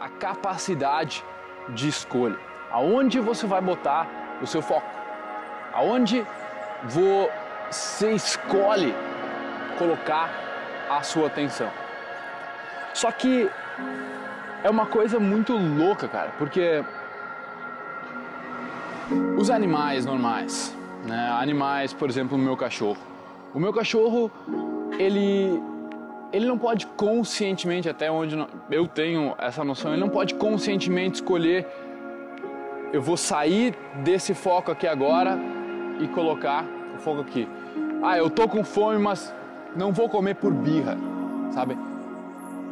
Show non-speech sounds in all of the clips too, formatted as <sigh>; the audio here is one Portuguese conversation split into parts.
a capacidade de escolha. Aonde você vai botar o seu foco? Aonde você escolhe colocar a sua atenção? Só que é uma coisa muito louca, cara, porque os animais normais, né? Animais, por exemplo, o meu cachorro. O meu cachorro, ele ele não pode conscientemente, até onde eu tenho essa noção, ele não pode conscientemente escolher eu vou sair desse foco aqui agora e colocar o foco aqui. Ah, eu tô com fome, mas não vou comer por birra, sabe?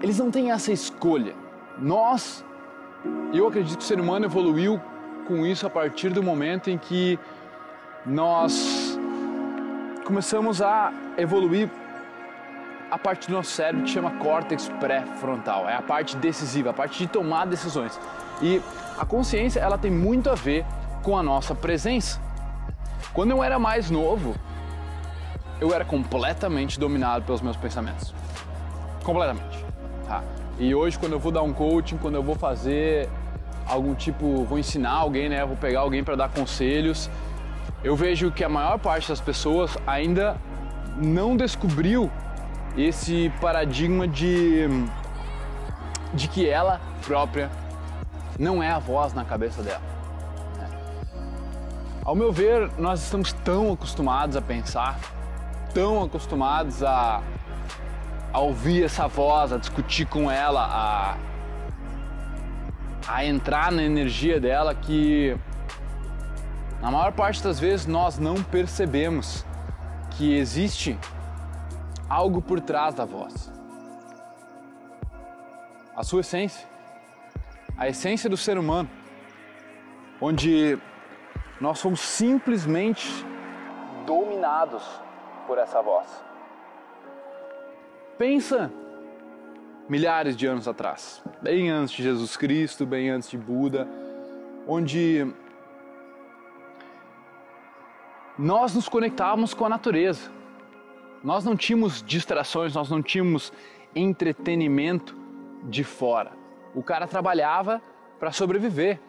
Eles não têm essa escolha. Nós, eu acredito que o ser humano evoluiu com isso a partir do momento em que nós começamos a evoluir a parte do nosso cérebro que chama córtex pré-frontal. É a parte decisiva, a parte de tomar decisões. E a consciência, ela tem muito a ver com a nossa presença. Quando eu era mais novo, eu era completamente dominado pelos meus pensamentos. Completamente. Tá? E hoje, quando eu vou dar um coaching, quando eu vou fazer algum tipo, vou ensinar alguém, né? Vou pegar alguém para dar conselhos. Eu vejo que a maior parte das pessoas ainda não descobriu esse paradigma de de que ela própria não é a voz na cabeça dela. Ao meu ver, nós estamos tão acostumados a pensar, tão acostumados a, a ouvir essa voz, a discutir com ela, a a entrar na energia dela que na maior parte das vezes nós não percebemos que existe algo por trás da voz. A sua essência, a essência do ser humano, onde nós somos simplesmente dominados por essa voz. Pensa milhares de anos atrás, bem antes de Jesus Cristo, bem antes de Buda, onde nós nos conectávamos com a natureza. Nós não tínhamos distrações, nós não tínhamos entretenimento de fora. O cara trabalhava para sobreviver.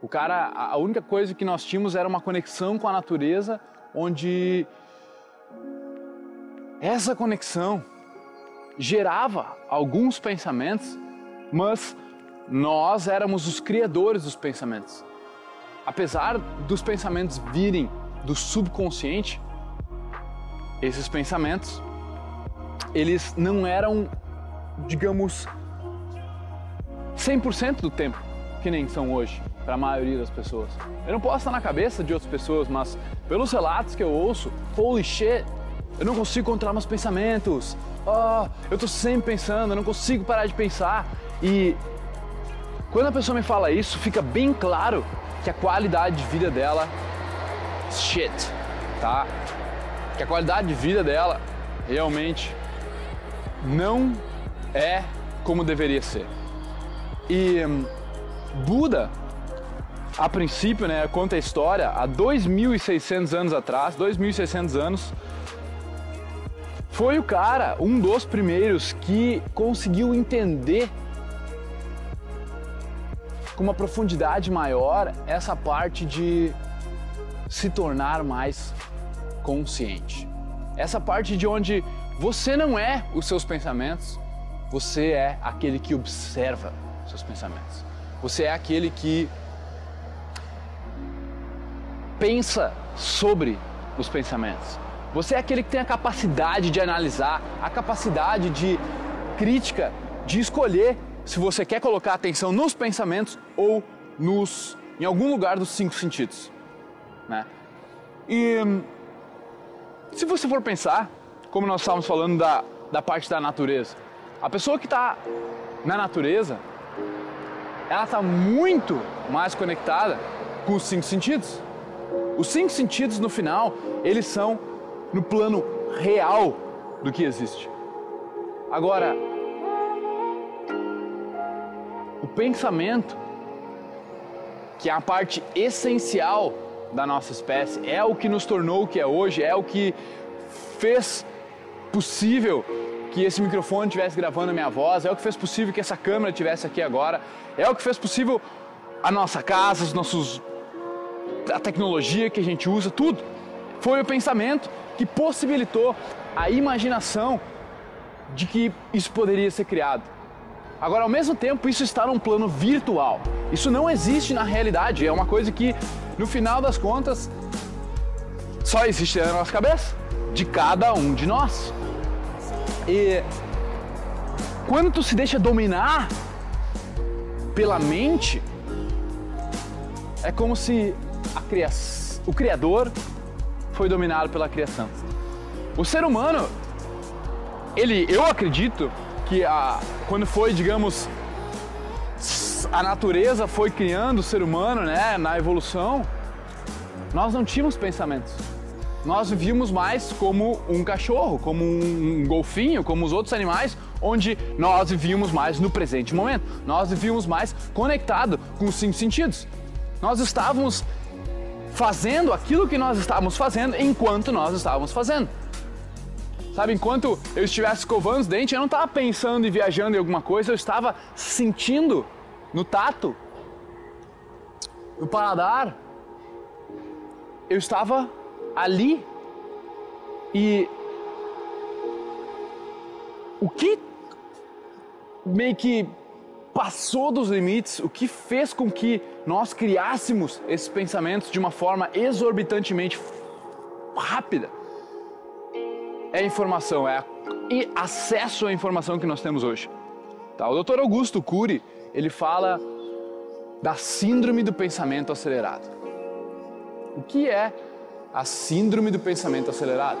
O cara, a única coisa que nós tínhamos era uma conexão com a natureza, onde essa conexão gerava alguns pensamentos, mas nós éramos os criadores dos pensamentos. Apesar dos pensamentos virem do subconsciente, esses pensamentos, eles não eram, digamos, 100% do tempo que nem são hoje para a maioria das pessoas. Eu não posso estar na cabeça de outras pessoas, mas pelos relatos que eu ouço, holy shit, eu não consigo controlar meus pensamentos. Oh, eu estou sempre pensando, eu não consigo parar de pensar. E quando a pessoa me fala isso, fica bem claro que a qualidade de vida dela shit, tá? Que a qualidade de vida dela realmente não é como deveria ser. E hum, Buda, a princípio, né, conta a história, há 2.600 anos atrás, 2.600 anos, foi o cara, um dos primeiros que conseguiu entender com uma profundidade maior essa parte de se tornar mais consciente. Essa parte de onde você não é os seus pensamentos, você é aquele que observa seus pensamentos. Você é aquele que pensa sobre os pensamentos. Você é aquele que tem a capacidade de analisar, a capacidade de crítica, de escolher se você quer colocar atenção nos pensamentos ou nos em algum lugar dos cinco sentidos, né? E se você for pensar, como nós estávamos falando da, da parte da natureza, a pessoa que está na natureza, ela está muito mais conectada com os cinco sentidos. Os cinco sentidos no final, eles são no plano real do que existe. Agora, o pensamento, que é a parte essencial da nossa espécie, é o que nos tornou o que é hoje, é o que fez possível que esse microfone estivesse gravando a minha voz, é o que fez possível que essa câmera estivesse aqui agora, é o que fez possível a nossa casa, os nossos a tecnologia que a gente usa, tudo. Foi o pensamento que possibilitou a imaginação de que isso poderia ser criado. Agora, ao mesmo tempo, isso está num plano virtual. Isso não existe na realidade. É uma coisa que, no final das contas, só existe na nossa cabeça, de cada um de nós. E quando tu se deixa dominar pela mente, é como se criação, o Criador foi dominado pela criação. O ser humano, ele, eu acredito que a, quando foi, digamos, a natureza foi criando o ser humano, né, na evolução, nós não tínhamos pensamentos. Nós vivíamos mais como um cachorro, como um golfinho, como os outros animais, onde nós vivíamos mais no presente momento. Nós vivíamos mais conectado com os cinco sentidos. Nós estávamos fazendo aquilo que nós estávamos fazendo enquanto nós estávamos fazendo. Sabe, enquanto eu estivesse escovando os dentes, eu não estava pensando e viajando em alguma coisa, eu estava sentindo no tato, no paladar. Eu estava ali. E o que meio que passou dos limites, o que fez com que nós criássemos esses pensamentos de uma forma exorbitantemente rápida. É a informação, é e acesso à informação que nós temos hoje. Tá? O Dr. Augusto Cury, ele fala da síndrome do pensamento acelerado. O que é a síndrome do pensamento acelerado?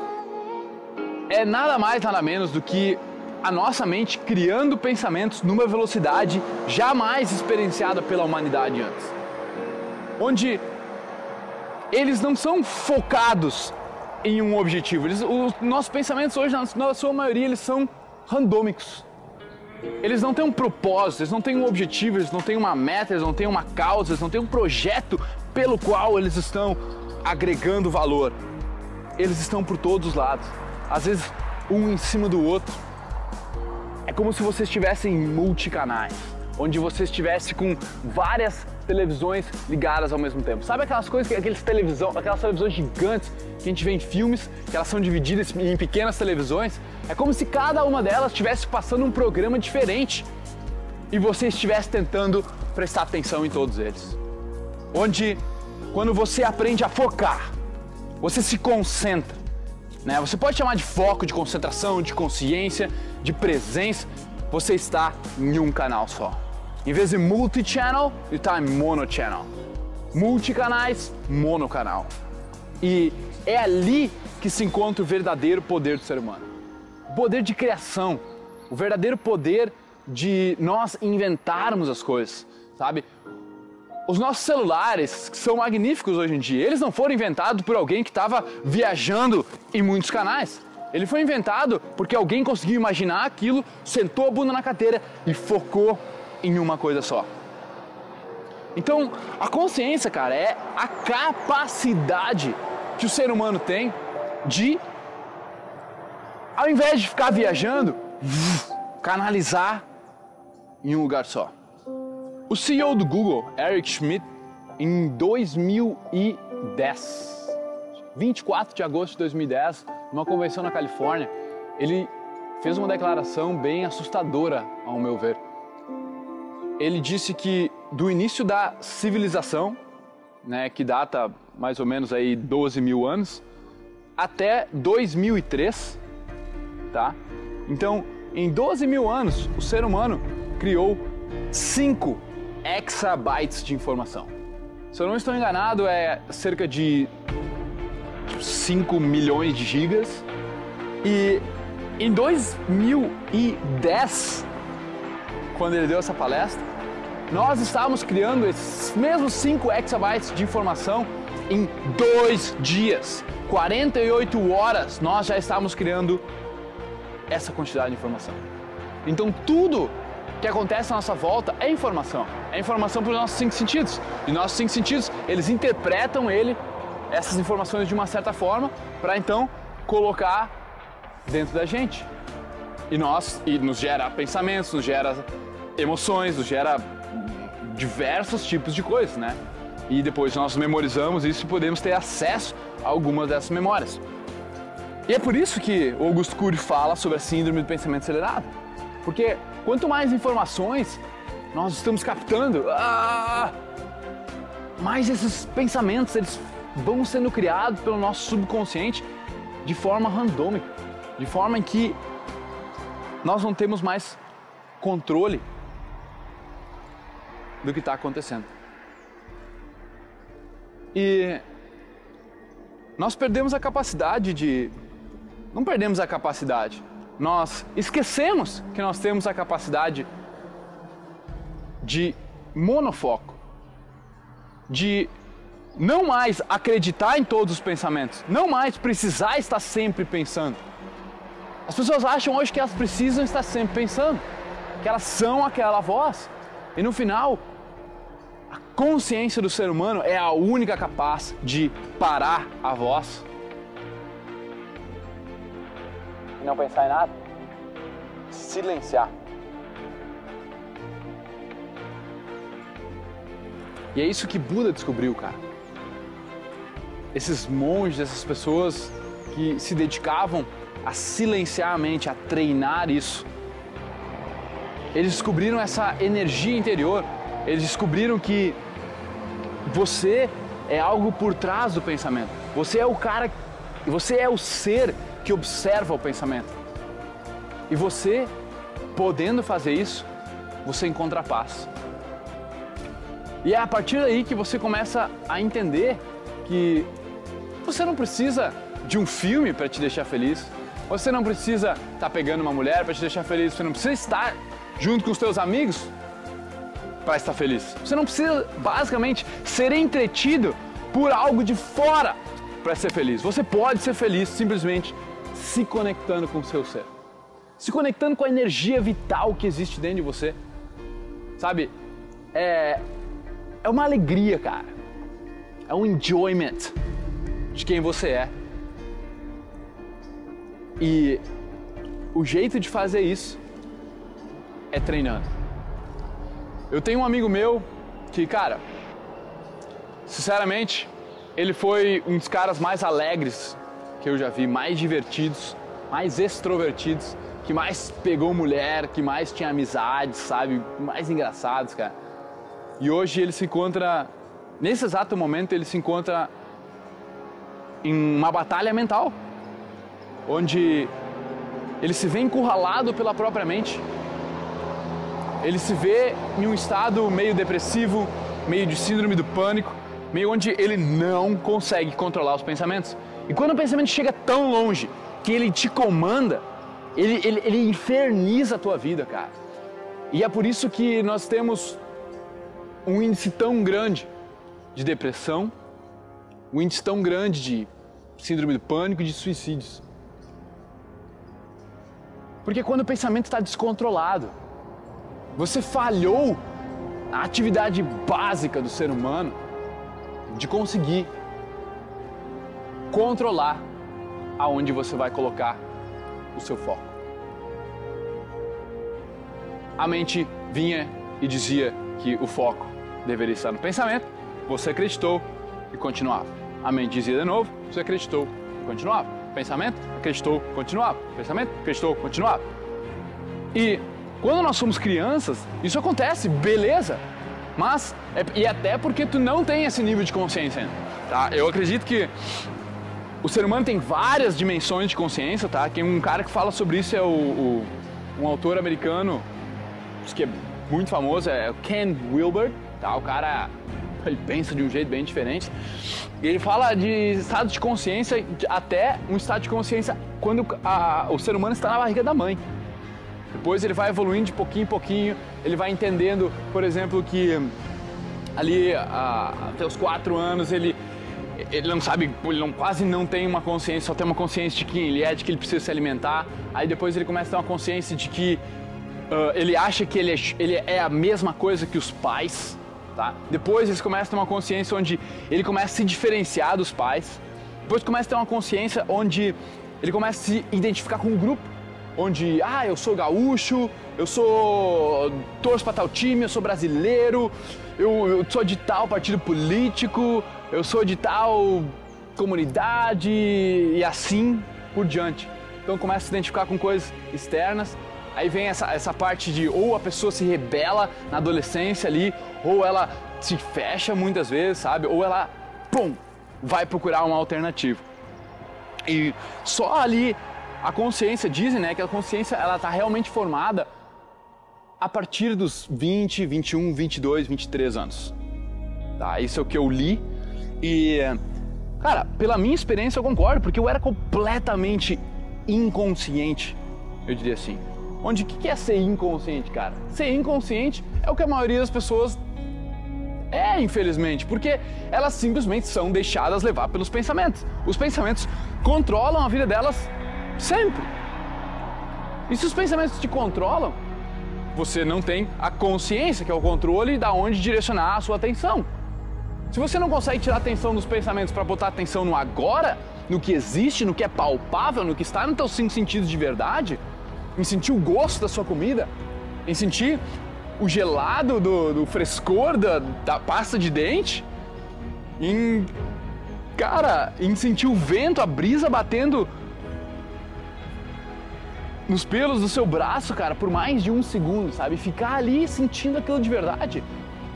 É nada mais, nada menos do que a nossa mente criando pensamentos numa velocidade jamais experienciada pela humanidade antes. Onde eles não são focados em um objetivo. Eles, os nossos pensamentos hoje, na sua maioria, eles são randômicos. Eles não têm um propósito, eles não têm um objetivo, eles não têm uma meta, eles não têm uma causa, eles não têm um projeto pelo qual eles estão agregando valor. Eles estão por todos os lados, às vezes um em cima do outro é como se você estivesse em multicanais, onde você estivesse com várias televisões ligadas ao mesmo tempo. Sabe aquelas coisas, aqueles televisão, aquelas televisões gigantes que a gente vê em filmes, que elas são divididas em pequenas televisões? É como se cada uma delas estivesse passando um programa diferente e você estivesse tentando prestar atenção em todos eles. Onde, quando você aprende a focar, você se concentra, né? Você pode chamar de foco, de concentração, de consciência, de presença. Você está em um canal só. Em vez de multi-channel, você está em mono-channel. Multicanais, monocanal. E é ali que se encontra o verdadeiro poder do ser humano. O poder de criação, o verdadeiro poder de nós inventarmos as coisas, sabe? Os nossos celulares, que são magníficos hoje em dia, eles não foram inventados por alguém que estava viajando em muitos canais. Ele foi inventado porque alguém conseguiu imaginar aquilo, sentou a bunda na cadeira e focou em uma coisa só. Então, a consciência, cara, é a capacidade que o ser humano tem de, ao invés de ficar viajando, canalizar em um lugar só. O CEO do Google, Eric Schmidt, em 2010, 24 de agosto de 2010, numa convenção na Califórnia, ele fez uma declaração bem assustadora, ao meu ver. Ele disse que do início da civilização, né, que data mais ou menos aí 12 mil anos, até 2003, tá? Então, em 12 mil anos, o ser humano criou cinco exabytes de informação. Se eu não estou enganado, é cerca de 5 milhões de gigas. E em 2010, quando ele deu essa palestra, nós estávamos criando esses mesmos 5 exabytes de informação em dois dias. 48 horas nós já estávamos criando essa quantidade de informação. Então tudo que acontece à nossa volta é informação. É informação para os nossos cinco sentidos. E nossos cinco sentidos, eles interpretam ele, essas informações de uma certa forma, para então colocar dentro da gente. E nós e nos gera pensamentos, nos gera emoções, nos gera diversos tipos de coisas, né? E depois nós memorizamos isso e podemos ter acesso a algumas dessas memórias. E é por isso que Augusto Cury fala sobre a síndrome do pensamento acelerado. Porque quanto mais informações nós estamos captando, ah, mais esses pensamentos eles vão sendo criados pelo nosso subconsciente de forma randômica, de forma em que nós não temos mais controle do que está acontecendo. E nós perdemos a capacidade de. Não perdemos a capacidade, nós esquecemos que nós temos a capacidade de monofoco, de não mais acreditar em todos os pensamentos, não mais precisar estar sempre pensando. As pessoas acham hoje que elas precisam estar sempre pensando, que elas são aquela voz. E no final, consciência do ser humano é a única capaz de parar a voz não pensar em nada. Silenciar. E é isso que Buda descobriu, cara. Esses monges, essas pessoas que se dedicavam a silenciar a mente, a treinar isso. Eles descobriram essa energia interior, eles descobriram que você é algo por trás do pensamento. Você é o cara, você é o ser que observa o pensamento. E você, podendo fazer isso, você encontra paz. E é a partir daí que você começa a entender que você não precisa de um filme para te deixar feliz. Você não precisa estar tá pegando uma mulher para te deixar feliz. Você não precisa estar junto com os teus amigos para estar feliz. Você não precisa, basicamente, ser entretido por algo de fora para ser feliz. Você pode ser feliz simplesmente se conectando com o seu ser. Se conectando com a energia vital que existe dentro de você. Sabe? É, é uma alegria, cara. É um enjoyment de quem você é. E o jeito de fazer isso é treinando. Eu tenho um amigo meu que, cara, sinceramente, ele foi um dos caras mais alegres que eu já vi, mais divertidos, mais extrovertidos, que mais pegou mulher, que mais tinha amizades, sabe? Mais engraçados, cara. E hoje ele se encontra, nesse exato momento, ele se encontra em uma batalha mental, onde ele se vê encurralado pela própria mente. Ele se vê em um estado meio depressivo, meio de síndrome do pânico, meio onde ele não consegue controlar os pensamentos. E quando o pensamento chega tão longe que ele te comanda, ele, ele, ele inferniza a tua vida, cara. E é por isso que nós temos um índice tão grande de depressão, um índice tão grande de síndrome do pânico e de suicídios. Porque quando o pensamento está descontrolado, você falhou na atividade básica do ser humano de conseguir controlar aonde você vai colocar o seu foco. A mente vinha e dizia que o foco deveria estar no pensamento, você acreditou e continuava. A mente dizia de novo, você acreditou e continuava. Pensamento, acreditou, continuava. Pensamento, acreditou, continuava. E quando nós somos crianças, isso acontece, beleza. Mas, é, e até porque tu não tem esse nível de consciência. Tá? Eu acredito que o ser humano tem várias dimensões de consciência, tá? Quem um cara que fala sobre isso é o, o um autor americano que é muito famoso, é o Ken Wilber, tá? O cara ele pensa de um jeito bem diferente. Ele fala de estado de consciência até um estado de consciência quando a, o ser humano está na barriga da mãe. Depois ele vai evoluindo de pouquinho em pouquinho, ele vai entendendo, por exemplo, que ali até os quatro anos ele ele não sabe, ele não, quase não tem uma consciência, só tem uma consciência de quem ele é, de que ele precisa se alimentar. Aí depois ele começa a ter uma consciência de que uh, ele acha que ele é, ele é a mesma coisa que os pais, tá? Depois ele começa a ter uma consciência onde ele começa a se diferenciar dos pais. Depois começa a ter uma consciência onde ele começa a se identificar com um grupo. Onde, ah, eu sou gaúcho, eu sou torço para tal time, eu sou brasileiro, eu, eu sou de tal partido político, eu sou de tal comunidade e assim por diante. Então começa a se identificar com coisas externas. Aí vem essa, essa parte de ou a pessoa se rebela na adolescência ali, ou ela se fecha muitas vezes, sabe? Ou ela, pum, vai procurar uma alternativa. E só ali a consciência, dizem né, que a consciência ela está realmente formada a partir dos 20, 21, 22, 23 anos. Tá? Isso é o que eu li e, cara, pela minha experiência eu concordo, porque eu era completamente inconsciente, eu diria assim. Onde o que é ser inconsciente, cara? Ser inconsciente é o que a maioria das pessoas é, infelizmente, porque elas simplesmente são deixadas levar pelos pensamentos. Os pensamentos controlam a vida delas sempre. E se os pensamentos te controlam, você não tem a consciência, que é o controle da onde direcionar a sua atenção. Se você não consegue tirar a atenção dos pensamentos para botar atenção no agora, no que existe, no que é palpável, no que está nos teus cinco sentidos de verdade, em sentir o gosto da sua comida, em sentir o gelado do, do frescor da, da pasta de dente, em cara, em sentir o vento, a brisa batendo nos pelos do seu braço, cara, por mais de um segundo, sabe? Ficar ali sentindo aquilo de verdade.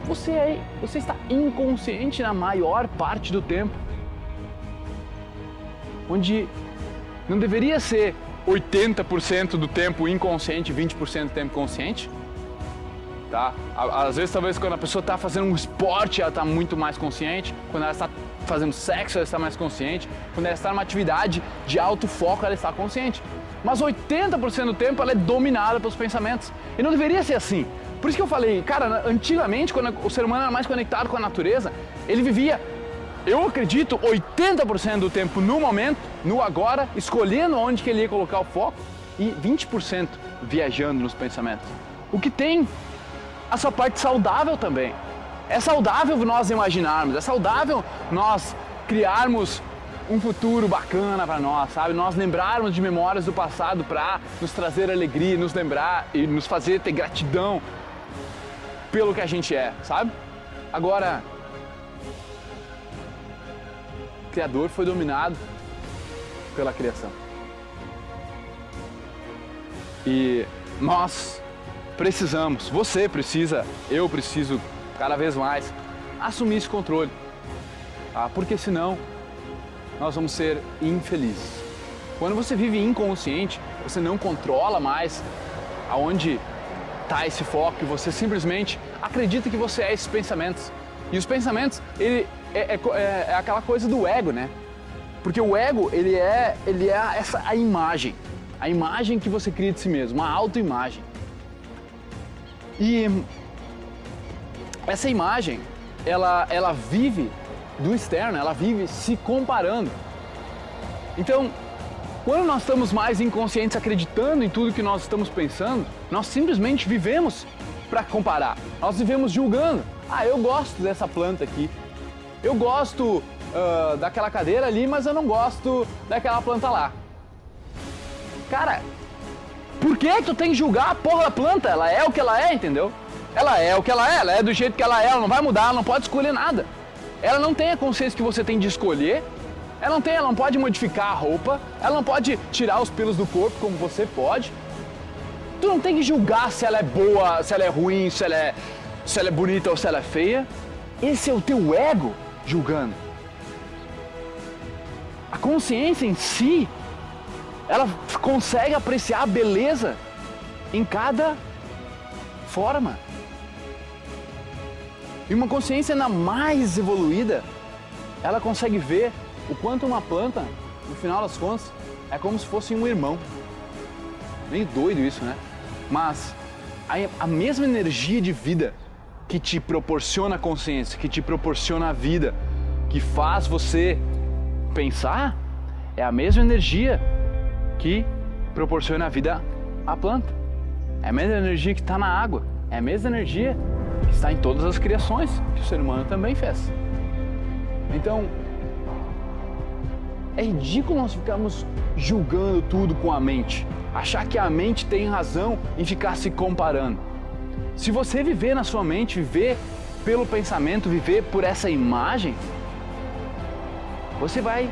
Você é, você está inconsciente na maior parte do tempo. Onde não deveria ser 80% do tempo inconsciente, 20% do tempo consciente. Tá? Às vezes, talvez, quando a pessoa está fazendo um esporte, ela está muito mais consciente. Quando ela está fazendo sexo, ela está mais consciente. Quando ela está numa atividade de alto foco, ela está consciente. Mas 80% do tempo ela é dominada pelos pensamentos. E não deveria ser assim. Por isso que eu falei, cara, antigamente, quando o ser humano era mais conectado com a natureza, ele vivia, eu acredito, 80% do tempo no momento, no agora, escolhendo onde que ele ia colocar o foco, e 20% viajando nos pensamentos. O que tem a sua parte saudável também. É saudável nós imaginarmos, é saudável nós criarmos um futuro bacana para nós, sabe? Nós lembrarmos de memórias do passado para nos trazer alegria, nos lembrar e nos fazer ter gratidão pelo que a gente é, sabe? Agora, o Criador foi dominado pela criação. E nós precisamos, você precisa, eu preciso cada vez mais assumir esse controle. Tá? Porque senão nós vamos ser infelizes. Quando você vive inconsciente, você não controla mais aonde está esse foco, você simplesmente acredita que você é esses pensamentos. E os pensamentos, ele é, é, é, é aquela coisa do ego, né? Porque o ego, ele é, ele é essa a imagem, a imagem que você cria de si mesmo, uma autoimagem. E essa imagem, ela, ela vive do externo, ela vive se comparando. Então, quando nós estamos mais inconscientes acreditando em tudo que nós estamos pensando, nós simplesmente vivemos para comparar. Nós vivemos julgando. Ah, eu gosto dessa planta aqui. Eu gosto uh, daquela cadeira ali, mas eu não gosto daquela planta lá. Cara, por que tu tem que julgar a porra da planta? Ela é o que ela é, entendeu? Ela é o que ela é, ela é do jeito que ela é, ela não vai mudar, ela não pode escolher nada. Ela não tem a consciência que você tem de escolher, ela não tem, ela não pode modificar a roupa, ela não pode tirar os pelos do corpo como você pode. Tu não tem que julgar se ela é boa, se ela é ruim, se ela é, se ela é bonita ou se ela é feia. Esse é o teu ego julgando. A consciência em si, ela consegue apreciar a beleza em cada forma. E uma consciência ainda mais evoluída, ela consegue ver o quanto uma planta, no final das contas, é como se fosse um irmão. Meio doido isso, né? Mas a, mesma energia de vida que te proporciona a consciência, que te proporciona a vida, que faz você pensar, é a mesma energia que proporciona a vida à planta. É a mesma energia que está na água. É a mesma energia está em todas as criações que o ser humano também fez. Então, é ridículo nós ficarmos julgando tudo com a mente, achar que a mente tem razão em ficar se comparando. Se você viver na sua mente, viver pelo pensamento, viver por essa imagem, você vai,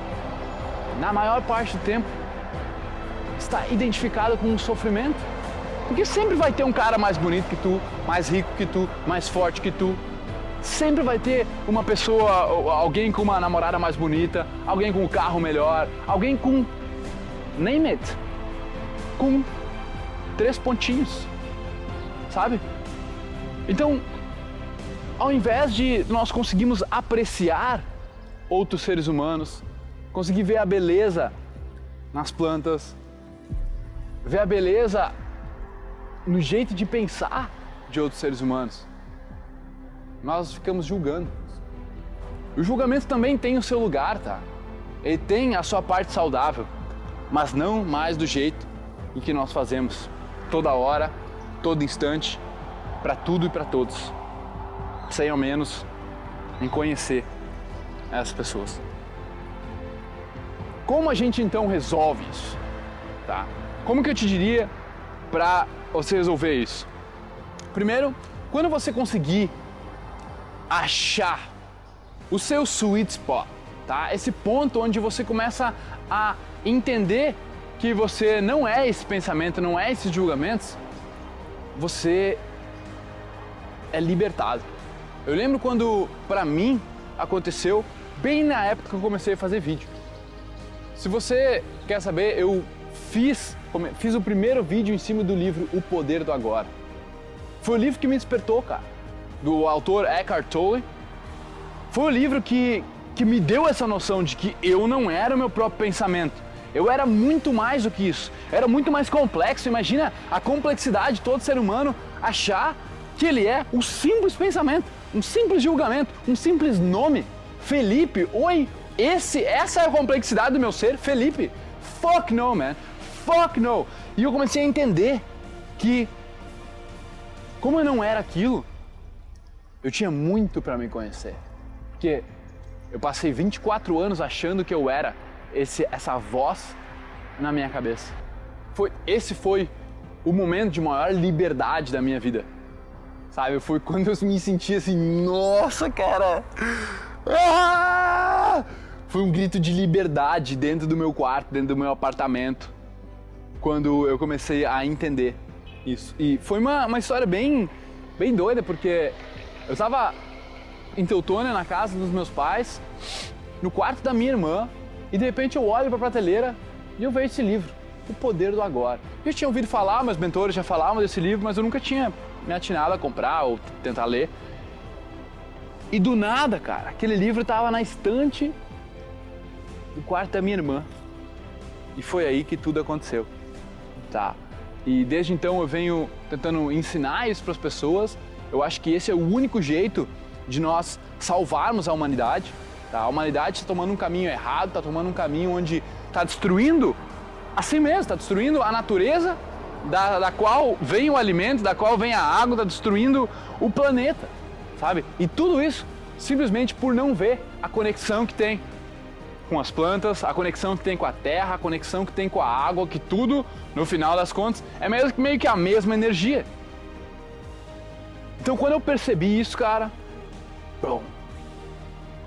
na maior parte do tempo, estar identificado com o sofrimento. Porque sempre vai ter um cara mais bonito que tu, mais rico que tu, mais forte que tu, Sempre vai ter uma pessoa, alguém com uma namorada mais bonita, alguém com um carro melhor, alguém com. name it. Com três pontinhos. Sabe? Então, ao invés de nós conseguirmos apreciar outros seres humanos, conseguir ver a beleza nas plantas, ver a beleza no jeito de pensar de outros seres humanos nós ficamos julgando. O julgamento também tem o seu lugar, tá? Ele tem a sua parte saudável, mas não mais do jeito em que nós fazemos toda hora, todo instante, para tudo e para todos. Sem ao menos em conhecer essas pessoas. Como a gente então resolve isso? Tá? Como que eu te diria para você resolver isso? Primeiro, quando você conseguir achar o seu sweet spot, tá? Esse ponto onde você começa a entender que você não é esse pensamento, não é esses julgamentos, você é libertado. Eu lembro quando, para mim, aconteceu bem na época que eu comecei a fazer vídeo. Se você quer saber, eu fiz, fiz o primeiro vídeo em cima do livro O Poder do Agora. Foi o livro que me despertou, cara do autor Eckhart Tolle, foi o livro que, que me deu essa noção de que eu não era o meu próprio pensamento. Eu era muito mais do que isso. Era muito mais complexo. Imagina a complexidade de todo ser humano achar que ele é um simples pensamento, um simples julgamento, um simples nome. Felipe, oi, esse, essa é a complexidade do meu ser, Felipe. Fuck no, man. Fuck no. E eu comecei a entender que como eu não era aquilo, eu tinha muito para me conhecer. Porque eu passei 24 anos achando que eu era esse, essa voz na minha cabeça. Foi, esse foi o momento de maior liberdade da minha vida. Sabe? Foi quando eu me senti assim, nossa, cara! Ah! Foi um grito de liberdade dentro do meu quarto, dentro do meu apartamento, quando eu comecei a entender isso. E foi uma, uma história bem, bem doida, porque eu estava em Teutônia, na casa dos meus pais, no quarto da minha irmã, e de repente eu olho para a prateleira e eu vejo esse livro, O Poder do Agora. Eu tinha ouvido falar, meus mentores já falavam desse livro, mas eu nunca tinha me atinado a comprar ou tentar ler. E do nada, cara, aquele livro estava na estante do quarto da minha irmã. E foi aí que tudo aconteceu. Tá? E desde então eu venho tentando ensinar isso para as pessoas eu acho que esse é o único jeito de nós salvarmos a humanidade. Tá? A humanidade está tomando um caminho errado, está tomando um caminho onde está destruindo a si mesmo, está destruindo a natureza da, da qual vem o alimento, da qual vem a água, está destruindo o planeta, sabe? E tudo isso simplesmente por não ver a conexão que tem com as plantas, a conexão que tem com a terra, a conexão que tem com a água, que tudo, no final das contas, é meio que a mesma energia. Então quando eu percebi isso, cara, bom,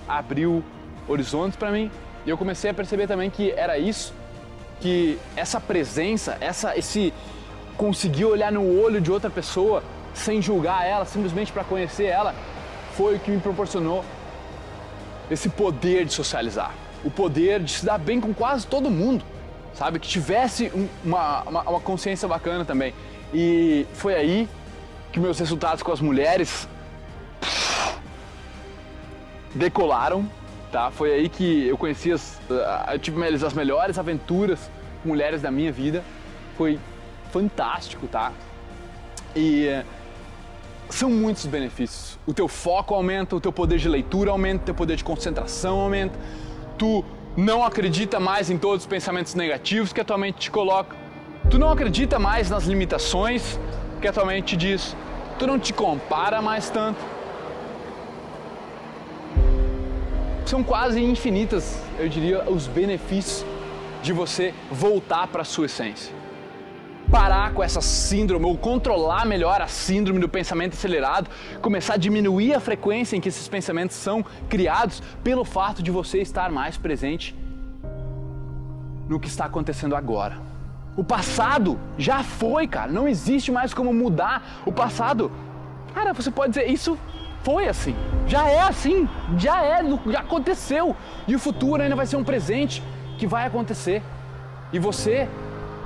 abriu horizontes para mim e eu comecei a perceber também que era isso, que essa presença, essa, esse conseguir olhar no olho de outra pessoa sem julgar ela, simplesmente para conhecer ela, foi o que me proporcionou esse poder de socializar, o poder de se dar bem com quase todo mundo, sabe? Que tivesse uma, uma, uma consciência bacana também. E foi aí que meus resultados com as mulheres decolaram, tá? Foi aí que eu conheci as, eu tive as melhores aventuras com mulheres da minha vida. Foi fantástico, tá? E eh, são muitos benefícios. O teu foco aumenta, o teu poder de leitura aumenta, o teu poder de concentração aumenta. Tu não acredita mais em todos os pensamentos negativos que a tua mente te coloca. Tu não acredita mais nas limitações que a tua mente diz. Tu não te compara mais tanto. são quase infinitas, eu diria, os benefícios de você voltar para a sua essência. Parar com essa síndrome ou controlar melhor a síndrome do pensamento acelerado, começar a diminuir a frequência em que esses pensamentos são criados pelo fato de você estar mais presente no que está acontecendo agora. O passado já foi, cara, não existe mais como mudar o passado. Cara, você pode dizer, isso foi assim, já é assim, já é, já aconteceu. E o futuro ainda vai ser um presente que vai acontecer. E você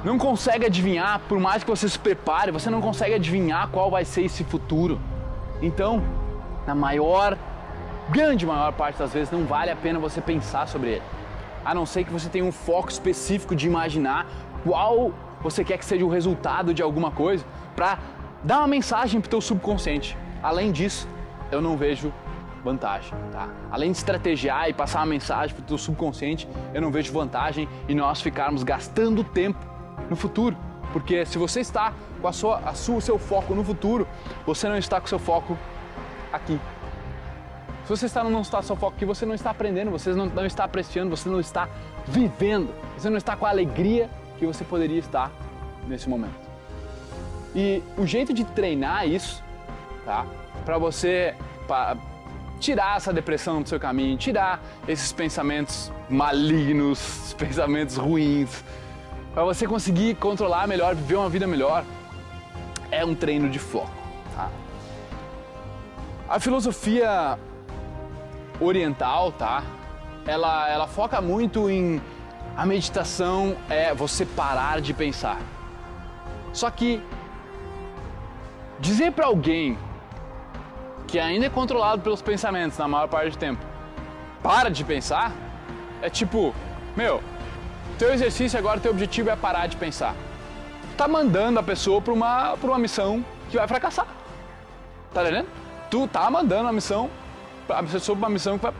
não consegue adivinhar, por mais que você se prepare, você não consegue adivinhar qual vai ser esse futuro. Então, na maior, grande maior parte das vezes, não vale a pena você pensar sobre ele. A não ser que você tenha um foco específico de imaginar qual você quer que seja o resultado de alguma coisa, para dar uma mensagem para o teu subconsciente. Além disso, eu não vejo vantagem, tá? Além de estrategiar e passar uma mensagem para o teu subconsciente, eu não vejo vantagem em nós ficarmos gastando tempo no futuro, porque se você está com a sua, a sua, o seu foco no futuro, você não está com o seu foco aqui. Se você está, não está com o seu foco aqui, você não está aprendendo, você não, não está apreciando, você não está vivendo, você não está com a alegria que você poderia estar nesse momento. E o jeito de treinar isso, tá? Para você pra tirar essa depressão do seu caminho, tirar esses pensamentos malignos, <laughs> pensamentos ruins, para você conseguir controlar melhor, viver uma vida melhor, é um treino de foco. Tá? A filosofia oriental, tá? Ela, ela foca muito em a meditação é você parar de pensar. Só que dizer para alguém que ainda é controlado pelos pensamentos na maior parte do tempo, para de pensar, é tipo, meu, teu exercício agora, teu objetivo é parar de pensar. Tá mandando a pessoa para uma, pra uma missão que vai fracassar. Tá entendendo? Tu tá mandando a missão, a pessoa para uma missão que vai,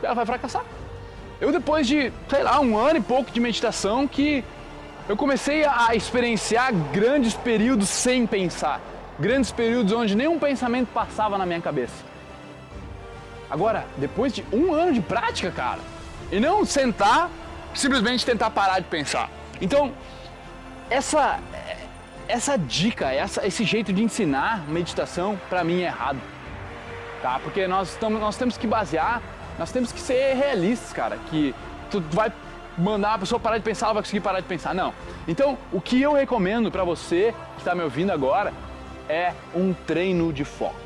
ela vai fracassar. Eu depois de, sei lá, um ano e pouco de meditação que eu comecei a experienciar grandes períodos sem pensar. Grandes períodos onde nenhum pensamento passava na minha cabeça. Agora, depois de um ano de prática, cara, e não sentar, simplesmente tentar parar de pensar. Então, essa essa dica, essa, esse jeito de ensinar meditação, para mim é errado. Tá? Porque nós, estamos, nós temos que basear nós temos que ser realistas, cara, que tu vai mandar a pessoa parar de pensar, ela vai conseguir parar de pensar. Não. Então, o que eu recomendo para você que está me ouvindo agora é um treino de foco.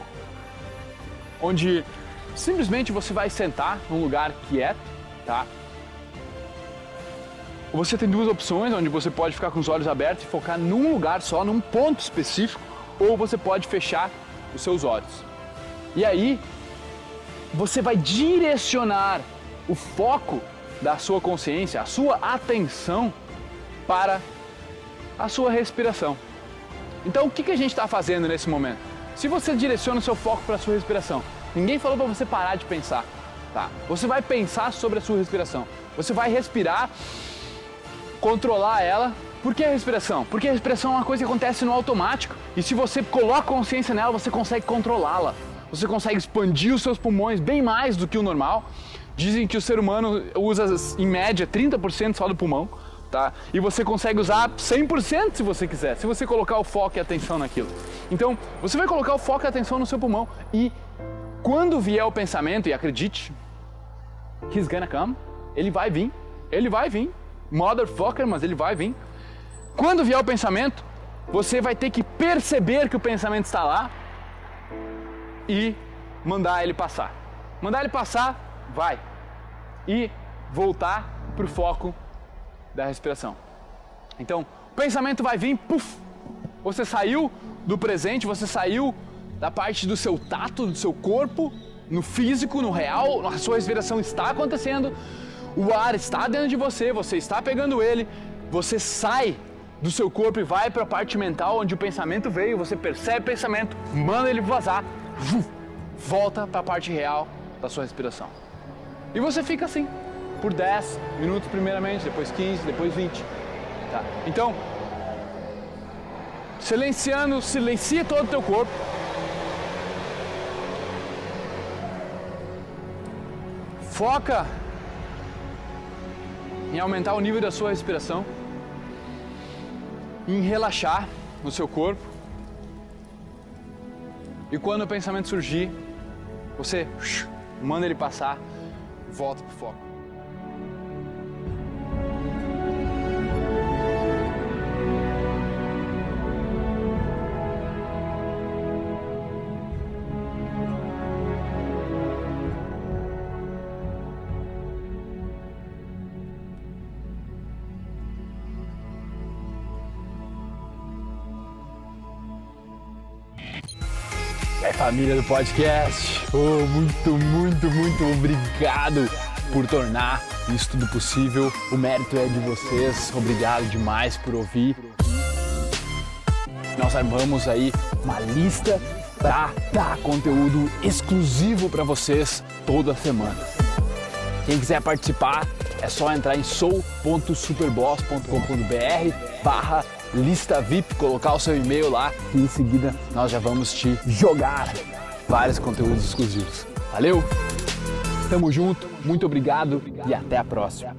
Onde simplesmente você vai sentar num lugar quieto, tá? Você tem duas opções, onde você pode ficar com os olhos abertos e focar num lugar só, num ponto específico, ou você pode fechar os seus olhos. E aí, você vai direcionar o foco da sua consciência, a sua atenção para a sua respiração. Então, o que a gente está fazendo nesse momento? Se você direciona o seu foco para a sua respiração, ninguém falou para você parar de pensar, tá? Você vai pensar sobre a sua respiração. Você vai respirar, controlar ela. Por que a respiração? Porque a respiração é uma coisa que acontece no automático. E se você coloca consciência nela, você consegue controlá-la você consegue expandir os seus pulmões bem mais do que o normal. Dizem que o ser humano usa em média 30% só do pulmão, tá? E você consegue usar 100% se você quiser, se você colocar o foco e atenção naquilo. Então, você vai colocar o foco e atenção no seu pulmão e quando vier o pensamento, e acredite, he's gonna come, ele vai vir, ele vai vir, motherfucker, mas ele vai vir. Quando vier o pensamento, você vai ter que perceber que o pensamento está lá e mandar ele passar. Mandar ele passar, vai. E voltar para o foco da respiração. Então, o pensamento vai vir, puf, você saiu do presente, você saiu da parte do seu tato, do seu corpo, no físico, no real, a sua respiração está acontecendo, o ar está dentro de você, você está pegando ele, você sai do seu corpo e vai para a parte mental onde o pensamento veio, você percebe o pensamento, manda ele vazar, volta para a parte real da sua respiração. E você fica assim, por 10 minutos primeiramente, depois 15, depois 20. Tá? Então, silenciando, silencia todo o teu corpo. Foca em aumentar o nível da sua respiração, em relaxar no seu corpo. E quando o pensamento surgir, você manda ele passar, volta pro foco. Família do podcast. Oh, muito, muito, muito obrigado por tornar isso tudo possível. O mérito é de vocês. Obrigado demais por ouvir. Nós armamos aí uma lista para dar conteúdo exclusivo para vocês toda semana. Quem quiser participar é só entrar em sou.superboss.com.br barra lista VIP, colocar o seu e-mail lá e em seguida nós já vamos te jogar vários conteúdos exclusivos. Valeu? Tamo junto, muito obrigado e até a próxima.